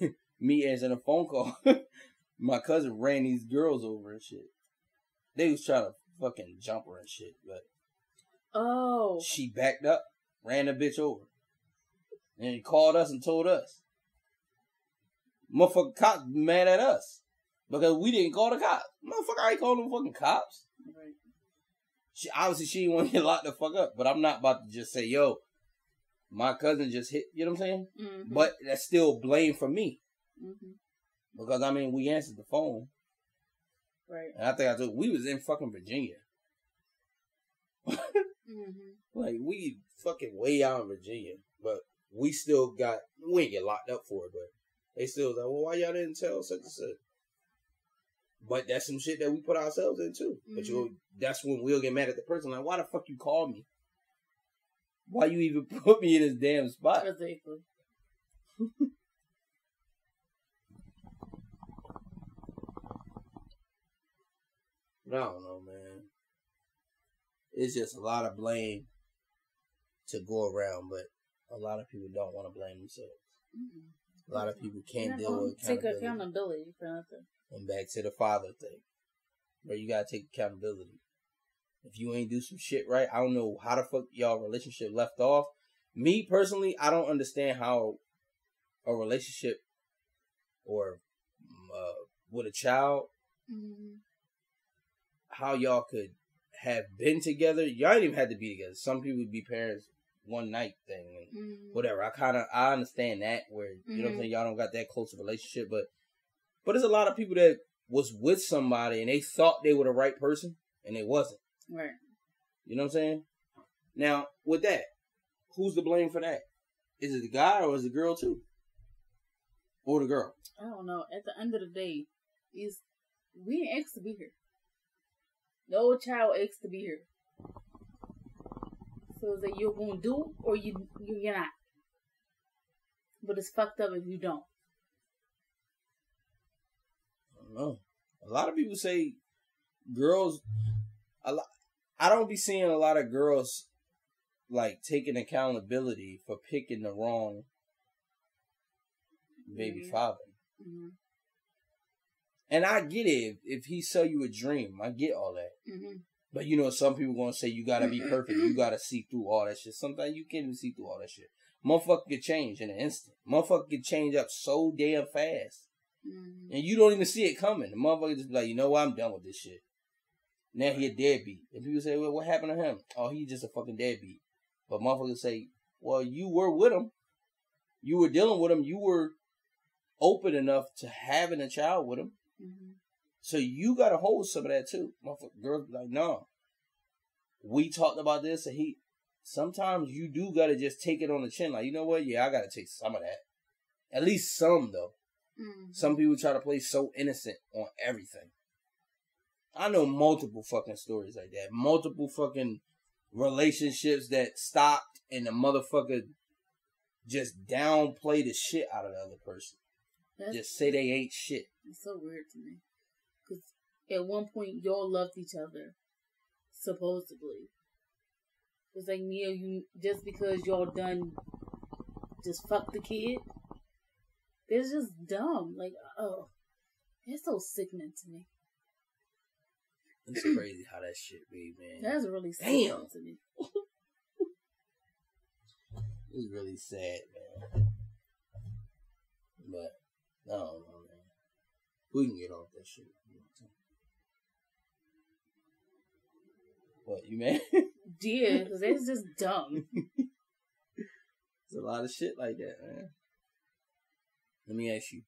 me answering a phone call. My cousin ran these girls over and shit. They was trying to fucking jump her and shit, but Oh. she backed up, ran the bitch over, and he called us and told us. Motherfucking cops mad at us because we didn't call the cops. Motherfucker, I ain't calling them fucking cops. She obviously she didn't want to get locked the fuck up, but I'm not about to just say, yo, my cousin just hit. You know what I'm saying? Mm-hmm. But that's still blame for me hmm because I mean we answered the phone, Right. and I think I told we was in fucking Virginia. hmm Like we fucking way out in Virginia, but we still got we ain't get locked up for it, but they still was like, well, why y'all didn't tell such and such? But that's some shit that we put ourselves in too. But mm-hmm. you, that's when we'll get mad at the person. Like, why the fuck you call me? Why you even put me in this damn spot? Exactly. I don't know, man. It's just a lot of blame to go around, but a lot of people don't want to blame themselves. Mm-mm. A lot of people can't deal with gonna take accountability. accountability for nothing. And back to the father thing, where you gotta take accountability. If you ain't do some shit right, I don't know how the fuck y'all relationship left off. Me personally, I don't understand how a relationship or uh, with a child, Mm-hmm. how y'all could have been together. Y'all ain't even had to be together. Some people be parents one night thing and Mm-hmm. whatever. I kind of I understand that where you know what I'm Mhm. saying. Y'all don't got that close of a relationship, but but there's a lot of people that was with somebody and they thought they were the right person and they wasn't. Right. You know what I'm saying? Now with that, who's to blame for that? Is it the guy or is it the girl too? Or the girl? I don't know. At the end of the day, is we ain't asked to be here. No child asked to be here. So is that you're gonna do or you you're not. But it's fucked up if you don't. Know. A lot of people say girls. A lot. I don't be seeing a lot of girls like taking accountability for picking the wrong baby Mhm. father. Mm-hmm. And I get it. If, he sell you a dream, I get all that. Mm-hmm. But you know, some people gonna say you gotta be perfect. You gotta see through all that shit. Sometimes you can't even see through all that shit. Motherfucker can change in an instant. Motherfucker can change up so damn fast. Mm-hmm. And you don't even see it coming. The motherfucker just be like, you know what, I'm done with this shit. Now he a deadbeat. And people say, well, what happened to him? Oh, he just a fucking deadbeat. But motherfuckers say, well, you were with him. You were dealing with him. You were open enough to having a child with him. Mm-hmm. So you gotta hold some of that too. Motherfucker, girls be like, no. We talked about this, and he. Sometimes you do gotta just take it on the chin. Like, you know what? Yeah, I gotta take some of that. At least some though. Mm-hmm. Some people try to play so innocent on everything. I know multiple fucking stories like that. Multiple fucking relationships that stopped, and the motherfucker just downplay the shit out of the other person. That's Just say they ain't shit. It's so weird to me. Because at one point, y'all loved each other. Supposedly. It's like, Neil, you just because y'all done just fuck the kid. It's just dumb. Like, oh. It's so sickening to me. It's crazy how that shit be, man. That's really Damn. to me. It's really sad, man. But I don't know, man. We can get off that shit. What you man? Yeah, because it's just dumb. There's a lot of shit like that, man. Let me ask you.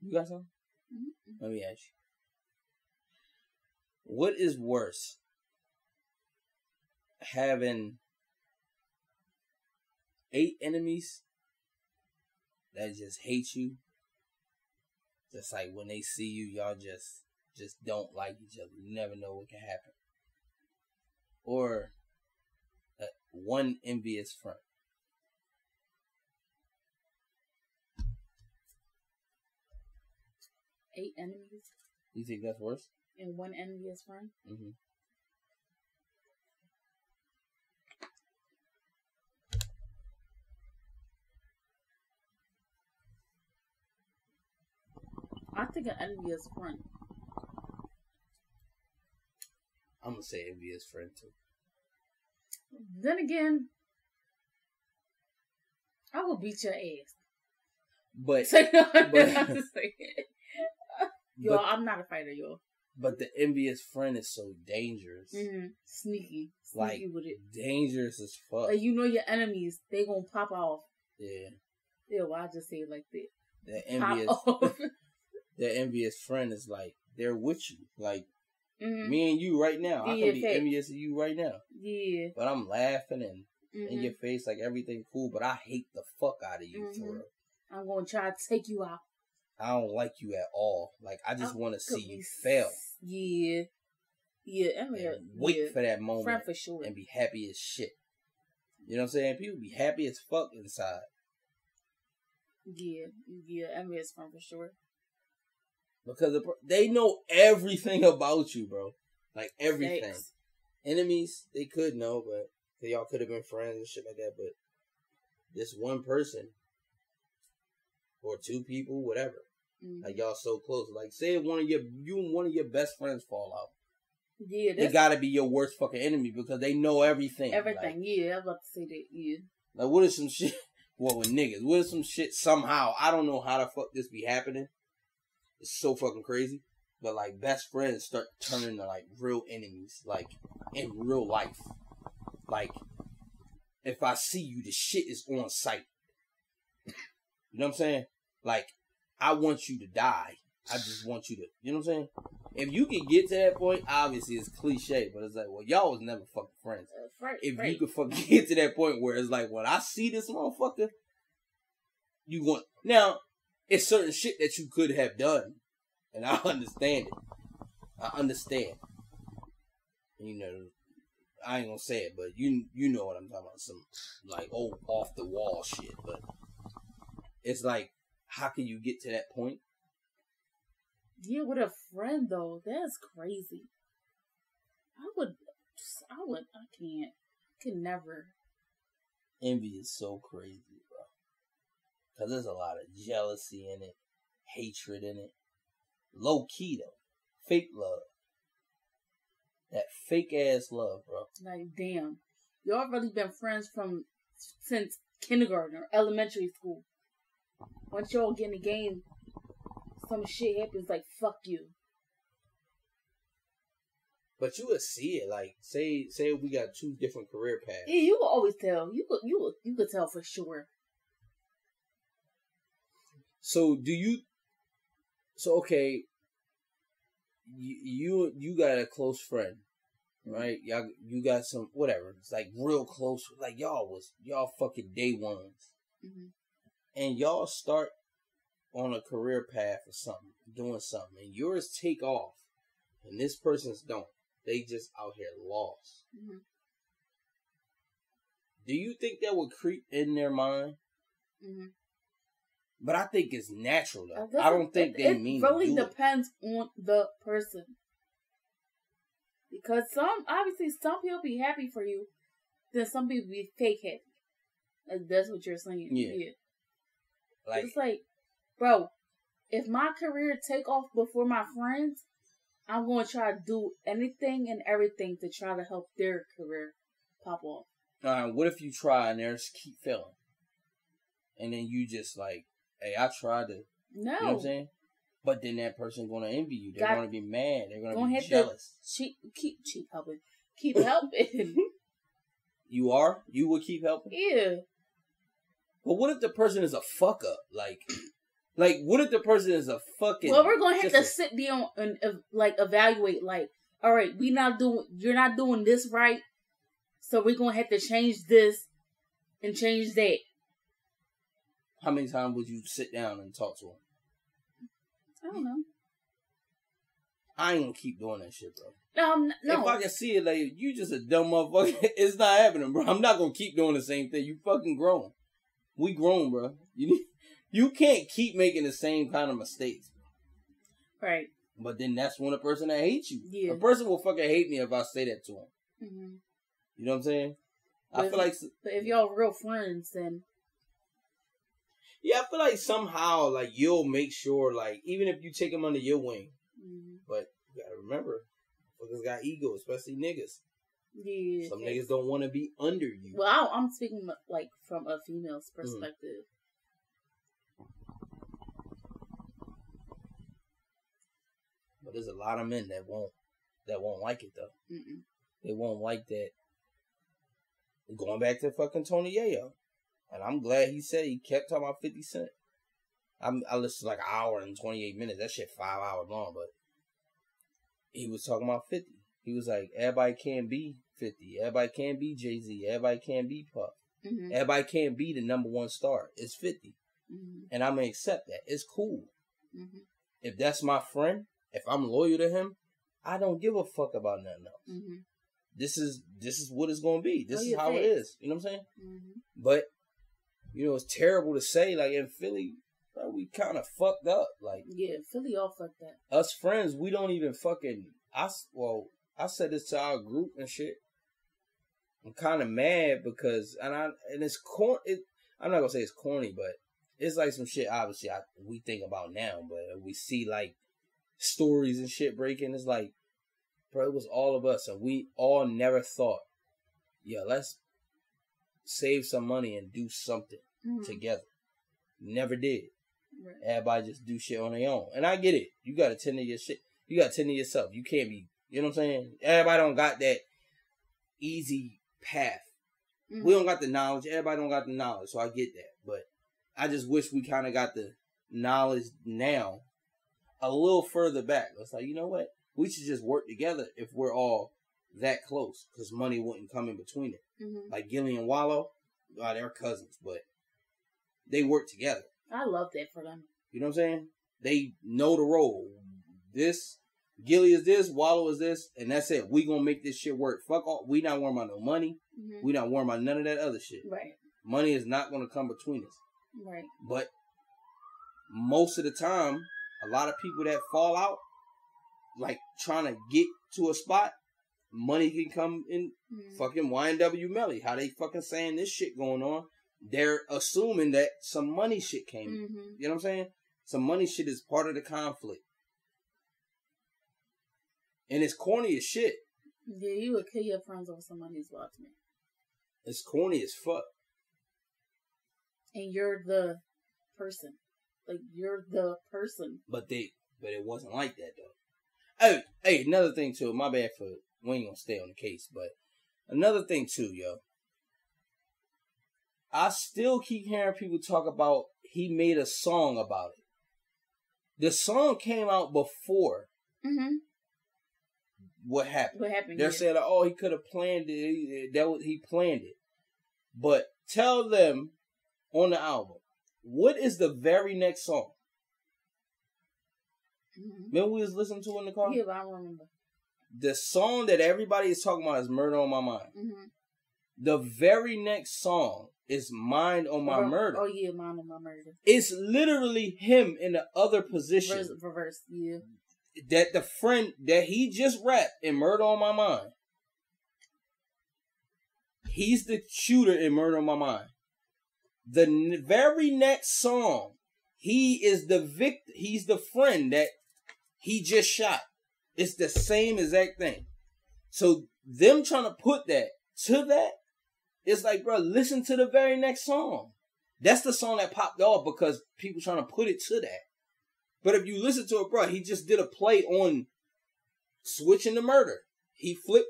You got something? Mhm. Let me ask you. What is worse? Having eight enemies that just hate you. Just like when they see you, y'all just just don't like each other. You never know what can happen. Or uh, one envious friend. eight enemies. You think that's worse? And one enemy is friend. Mm-hmm. I think an enemy is friend. I'm gonna say envy is friend too. Then again, I will beat your ass. But, but Yo, but, I'm not a fighter, yo. but the envious friend is so dangerous. hmm Sneaky, sneaky Like with it. dangerous as fuck. Like you know your enemies, they gonna pop off. yeah. Yeah, well, I just say it like that. The envious the envious friend is like they're with you. Like hmm me and you right now. I can be envious of you right now. Yeah. But I'm laughing and in hmm your face like everything cool, but I hate the fuck out of you for Mhm. real. I'm gonna try to take you out. I don't like you at all. Like I just oh, want to see you fail. Yeah. Yeah, I mean, And wait yeah. for that moment for sure. and be happy as shit. You know what I'm saying? People be happy as fuck inside. Yeah, yeah, I mean, it's friend for sure. Because they know everything about you, bro. Like everything. Thanks. Enemies, they could know, but y'all could have been friends and shit like that. But this one person or two people, whatever, Mhm. like y'all so close. Like say one of your you and one of your best friends fall out. Yeah, They gotta be your worst fucking enemy because they know everything. everything. yeah, I was about to say that. Yeah. Like, like what is some shit? What with niggas, what is some shit somehow? I don't know how the fuck this be happening. It's so fucking crazy. But like best friends start turning to like real enemies, like in real life. Like if I see you, the shit is on sight. You know what I'm saying? Like I want you to die. I just want you to. You know what I'm saying? If you can get to that point, obviously it's cliche, but it's like, well, y'all was never fucking friends Uh, if you could fucking get to that point where it's like, when I see this motherfucker, you want now. It's certain shit that you could have done, and I understand it. I understand. You know, I ain't gonna say it, but you you know what I'm talking about. Some like old off the wall shit, but it's like, how can you get to that point? Yeah, with a friend though, that's crazy. I would, I would, I can't, I could never. Envy is so crazy, bro. Cause there's a lot of jealousy in it, hatred in it. Low key though. Fake love. That fake ass love, bro. Like, damn, y'all really been friends from since kindergarten or elementary school. Once y'all get in the game, some shit happens. Like, fuck you. But you would see it, like, say say we got two different career paths. Yeah, you will always tell. You could, you would, you could tell for sure. So do you so okay you you, you got a close friend, right? Y'all you got some whatever. It's like real close like y'all was y'all fucking day ones. hmm and y'all start on a career path or something, doing something, and yours take off, and this person's don't. They just out here lost. hmm Do you think that would creep in their mind? hmm But I think it's natural though. I don't think it, they it mean really it. depends on the person. Because some obviously some people be happy for you, then some people be fake happy. Like that's what you're saying. Yeah. Like it's like, bro, if my career take off before my friends, I'm gonna try to do anything and everything to try to help their career pop off. uh, what if you try and they just keep failing, and then you just like, hey, I tried to. No, You know what I'm saying? But then that person gonna envy you. They're Got- gonna be mad. They're gonna Gonna be jealous. cheap, keep cheap helping, keep helping. You are. You will keep helping. yeah, But what if the person is a fuck up? Like, like what if the person is a fucking? Well, we're gonna have to a- sit down and uh, like evaluate. Like, all right, we not doing. You're not doing this right, so we're gonna have to change this and change that. How many times would you sit down and talk to him? I don't know. I ain't gonna keep doing that shit, bro. No, I'm n- no. If I can see it, like you just a dumb motherfucker. It's not happening, bro. I'm not gonna keep doing the same thing. You fucking grown. We grown, bro. You need- you can't keep making the same kind of mistakes. right. But then that's when a person that hates you. Yeah. A person will fucking hate me if I say that to him. hmm You know what I'm saying? I feel like But if y'all real friends, then Yeah, I feel like somehow like you'll make sure like even if you take them under your wing, Mhm. but you gotta remember, motherfuckers got ego, especially niggas. Yeah. Some niggas don't want to be under you. Well, I, I'm speaking like from a female's Mm. perspective. But there's a lot of men that won't that won't like it though. Mm-mm. They won't like that. Going back to fucking Tony Yayo, and I'm glad he said he kept talking about Fifty Cent. I'm I listened to like an hour and twenty eight minutes. That shit five hours long, but he was talking about Fifty. He was like, everybody can't be Fifty. Everybody can't be Jay Z. Everybody can't be Puff. Mhm. Everybody can't be the number one star. It's Fifty, Mhm. and I'm gonna accept that. It's cool. Mhm. If that's my friend, if I'm loyal to him, I don't give a fuck about nothing else. Mhm. This is this is what it's gonna be. This Oh, is how it facts. is. You know what I'm saying? Mhm. But you know, it's terrible to say. Like in Philly, bro, we kind of fucked up. Like Yeah, Philly all fucked that. us friends, we don't even fucking. I well, I said this to our group and shit. I'm kind of mad because, and I and it's corn. It, I'm not gonna say it's corny, but it's like some shit. Obviously, I, we think about now, but we see like stories and shit breaking. It's like, bro, it was all of us, and we all never thought, yeah, let's save some money and do something Mhm. together. Never did. Right. Everybody just do shit on their own. And I get it. You gotta tend to your shit. You gotta tend to yourself. You can't be you know what I'm saying? Everybody don't got that easy path. Mhm. We don't got the knowledge. Everybody don't got the knowledge. So I get that. But I just wish we kinda got the knowledge now a little further back. It's like, you know what? We should just work together if we're all that close. Because money wouldn't come in between it. Mhm. Like Gillie and Wallo, oh, they're cousins, but they work together. I love that for them. You know what I'm saying? They know the role. This Gillie is this, Wallo is this, and that's it. We gonna make this shit work. Fuck all. We not worrying about no money. Mhm. We not worrying about none of that other shit. Right. Money is not gonna come between us. Right. But most of the time, a lot of people that fall out, like trying to get to a spot, money can come in. Mhm. Fucking YNW Melly, how they fucking saying this shit going on? They're assuming that some money shit came. Mhm. You know what I'm saying? Some money shit is part of the conflict. And it's corny as shit. Yeah, you would kill your friends over somebody who's watching it. It's corny as fuck. And you're the person. Like, you're the person. But they but it wasn't like that though. Hey, hey, another thing too, my bad for we ain't gonna stay on the case, but another thing too, yo. I still keep hearing people talk about he made a song about it. The song came out before Mm-hmm. What happened. What happened? They're yeah. saying, "Oh, he could have planned it. That was, he planned it." But tell them on the album, what is the very next song? Mhm. Remember we was listening to in the car. Yeah, but I don't remember. The song that everybody is talking about is "Murder on My Mind." Mm-hmm. The very next song is "Mind on My Murder." Oh, yeah, Mind on My Murder. It's literally him in the other position Reverse, reverse, yeah. That the friend that he just rapped in "Murder on My Mind." He's the shooter in "Murder on My Mind." The very next song, he is the victim. He's the friend that he just shot. It's the same exact thing. So them trying to put that to that, it's like, bro, listen to the very next song. That's the song that popped off because people trying to put it to that. But if you listen to it, bro, he just did a play on switching the murder. He flipped,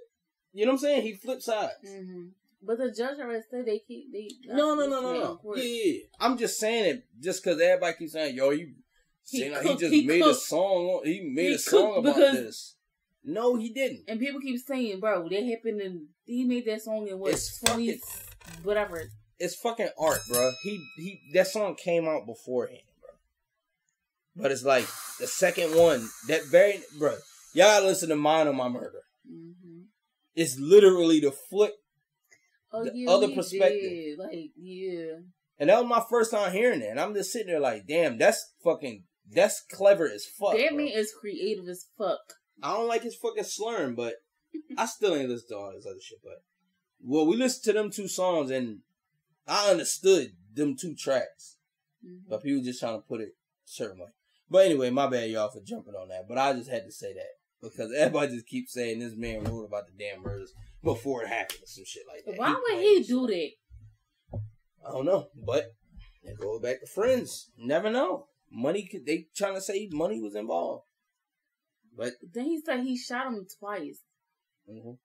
you know what I'm saying? He flipped sides. Mm-hmm. But the judge already said they keep they. No, no, no, no, no. Yeah, yeah. I'm just saying it just because everybody keeps saying, yo, you He like cooked- he just he made a song. on- He made He a song about this. No, he didn't. And people keep saying, bro, that happened And He made that song in what? 20, whatever. It's fucking art, bro. He he. That song came out beforehand. But it's like the second one. That very, bro. Y'all gotta listen to Mind on My Murder." Mm-hmm. It's literally the flip Oh, The yeah, other perspective. did. Like, yeah. And that was my first time hearing it. And I'm just sitting there like, damn, that's fucking, that's clever as fuck. that bro. man is creative as fuck. I don't like his fucking slurring, but I still ain't listen to all this other shit. But, well, we listened to them two songs and I understood them two tracks. Mhm. but people just trying to put it certain way. But anyway, my bad y'all for jumping on that. But I just had to say that because everybody just keeps saying this man wrote about the damn murders before it happened or some shit like that. Why would he do shit. that? I don't know, but it goes back to friends. Never know. Money. could- They trying to say money was involved, but Then he said he shot him twice. mhm,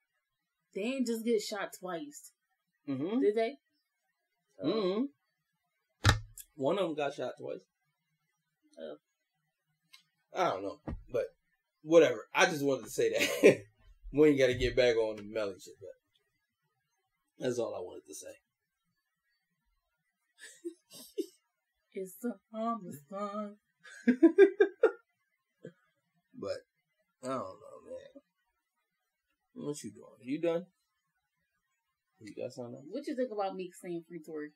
They ain't just get shot twice, mhm, did they? mhm. One of them got shot twice. Oh. I don't know, but whatever. I just wanted to say that we ain't got to get back on the Melly shit, but that's all I wanted to say. It's a homicide. But I don't know, man. What you doing? You done? You got something? What you think about Meek saying free Tory?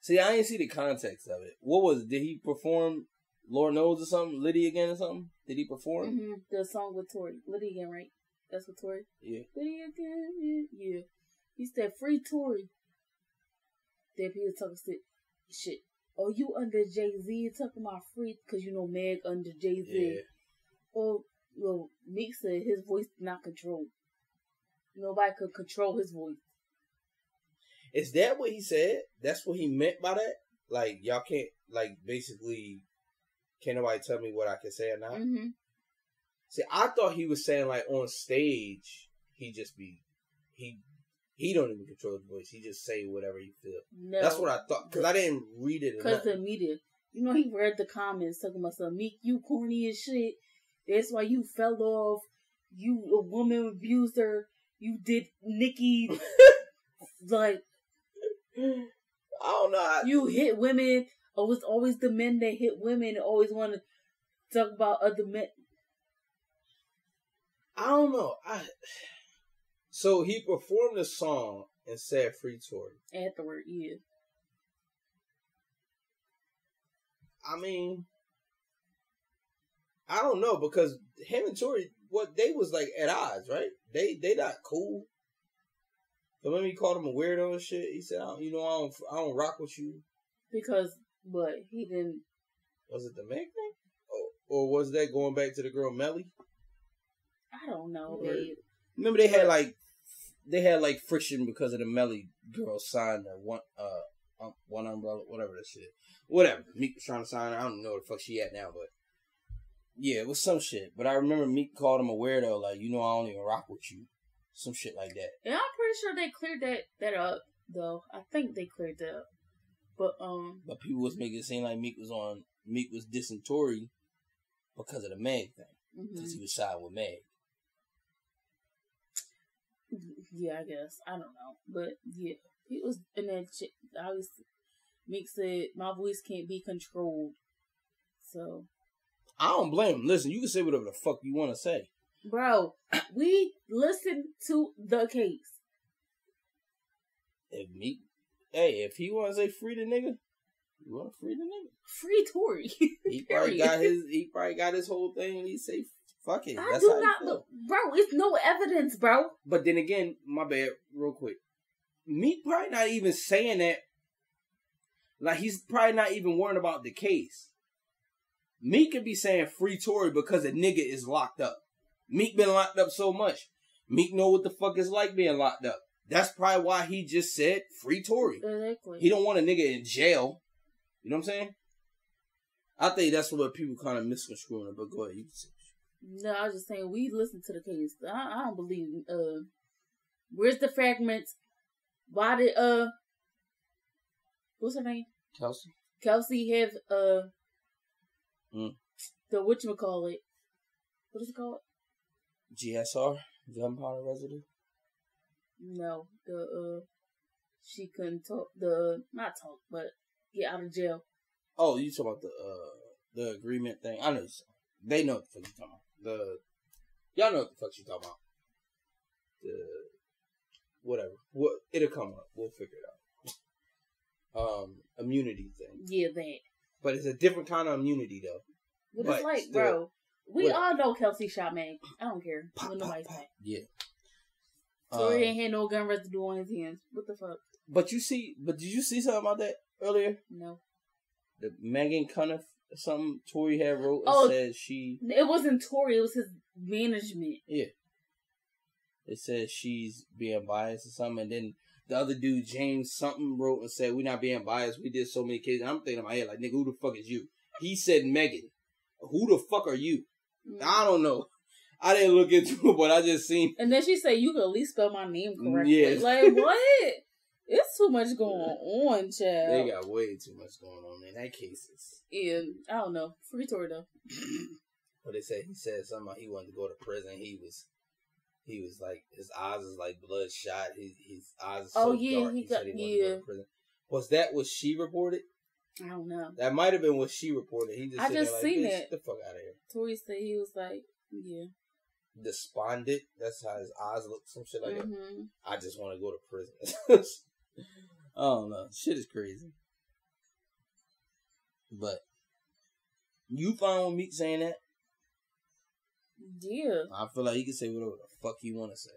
See, I didn't see the context of it. What was it? Did he perform Lord knows or something? Litty Again or something? Did he perform? hmm The song with Tory. Litty Again, right? That's what Tory. Yeah. Litty Again, yeah. He said free Tory. Then people talking shit. Shit. Oh, you under Jay Z talking about free because you know Meg under Jay Z. Yeah. Oh, well, Meek said his voice not controlled. Nobody could control his voice. Is that what he said? That's what he meant by that? Like y'all can't like basically can't nobody tell me what I can say or not? Mm-hmm. See, I thought he was saying like on stage he just be he he don't even control his voice. He just say whatever he feel. No. That's what I thought because I didn't read it. Because the media, you know, he read the comments talking about some Meek, you corny as shit. That's why you fell off. You a woman abuser. You did Nicki like I don't know. I, you hit women. Oh, it was always the men that hit women. and Always want to talk about other men. I don't know. I so he performed the song and said "Free Tory." Afterward, yeah. I mean, I don't know because him and Tory, what they was like at odds, right? They they not cool. So when he called him a weirdo and shit, he said, I don't, "You know, I don't I don't rock with you." Because but he didn't. Was it the Meg thing, or, or was that going back to the girl Melly? I don't know, Right. babe. Remember they had like they had like friction because of the Melly girl signed the one uh um, one umbrella whatever that shit whatever Meek was trying to sign her I don't know where the fuck she at now but yeah it was some shit but I remember Meek called him a weirdo like you know I don't even rock with you some shit like that And I'm pretty sure they cleared that that up though. I think they cleared that up. But um, but people was making it seem like Meek was on Meek was dissing Tory because of the Meg thing because he was siding with Meg Yeah, I guess. I don't know. But yeah, he was in that. I was, Meek said, my voice can't be controlled. So, I don't blame him listen you can say whatever the fuck you want to say bro, we listen to the case. if Meek hey if he wants to say free the nigga you want to free the nigga Free Tory. He probably got his. He probably got his whole thing, and he say, "Fuck it." I That's do not, look, bro. It's no evidence, bro. But then again, my bad. Real quick, Meek probably not even saying that. Like he's probably not even worrying about the case. Meek could be saying free Tory because a nigga is locked up. Meek been locked up so much. Meek know what the fuck it's like being locked up. That's probably why he just said free Tory. Exactly. He don't want a nigga in jail. You know what I'm saying? I think that's what people kind of misconstruing it. But go ahead, you can say. No, I was just saying we listen to the case. I, I don't believe. Uh, where's the fragments? Why did uh, what's her name? Kelsey. Kelsey have uh, Mm. the what you call it? What is it called? GSR, gunpowder residue. No, the uh, she couldn't talk. The not talk, but get out of jail. Oh, you talking about the uh the agreement thing? I know. They know what the fuck you talking about. The y'all know what the fuck you talking about. The whatever. What it'll come up. We'll figure it out. Um, immunity thing, Yeah, that. but it's a different kind of immunity though. But, But it's like, still, bro, we whatever. all know Kelsey shot Meg. I don't care Pop, what pop, pop. Yeah. So he Um, ain't had no gun residue on his hands. What the fuck? But you see, but did you see something about that earlier? No. the Meghann Cuniff something Tory had wrote and Oh. said she It wasn't Tory. It was his management. Yeah. It says she's being biased or something, and then the other dude James something wrote and said we're not being biased. We did so many cases. I'm thinking in my head like nigga, who the fuck is you? He said Megan. Who the fuck are you? I don't know. I didn't look into it, but I just seen. And then she said, "You could at least spell my name correctly." Yes. Like what? It's too much going on, child. They got way too much going on in that case. Is Yeah, I don't know. Free Tory though. what they said. He said something. He wanted to go to prison. He was. He was like his eyes is like bloodshot. His his eyes. Are oh, so Oh, yeah, dark. he said got- wanted to go to prison. Was that what she reported? I don't know. That might have been what she reported. He just I there just like, seen "Bitch, it. Get the fuck out of here. Tory said he was like, yeah. Despondent. That's how his eyes look. Some shit like that. hmm I just want to go to prison. I don't know. Shit is crazy. But you fine with me saying that? Yeah, I feel like he can say whatever the fuck he want to say.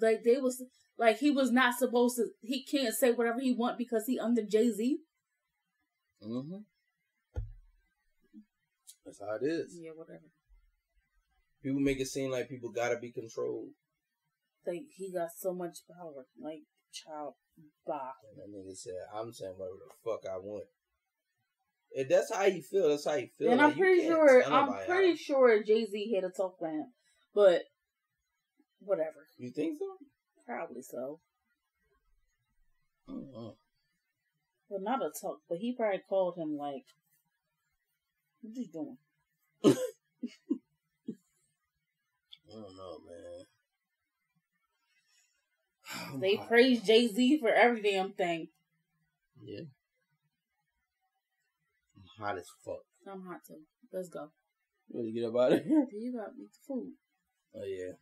like they was like he was not supposed to. He can't say whatever he want because he under Jay Z. Mm-hmm. That's how it is. Yeah, whatever. People make it seem like people gotta be controlled. Like he got so much power. Like child, blah. And that nigga said, "I'm saying whatever the fuck I want." If that's how you feel, that's how you feel. and Like, I'm pretty sure. I'm pretty sure Jay Z had a talk with him, but whatever. You think so? Probably so. Mm-hmm. Well, not a talk, but he probably called him like, "What you doing?" I don't know, man. I'm They praise Jay Z for every damn thing. Yeah. I'm hot as fuck. I'm hot too. Let's go. Ready to get up out of here? You got me the food. Oh yeah.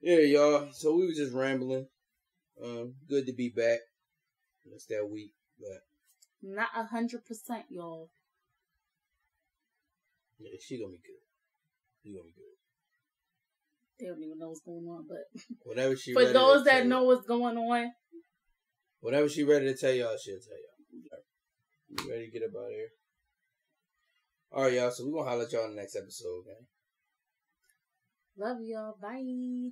Yeah, y'all. So we were just rambling. Um, good to be back. It's that week, but Not a hundred percent, y'all. yeah, she gonna be good. She gonna be good. They don't even know what's going on, but Whenever she for those that know what's going on, whenever she ready to tell y'all, she'll tell y'all. You ready to get up out of here? All right, y'all. So we're gonna holler at y'all in the next episode, okay? love y'all. Bye.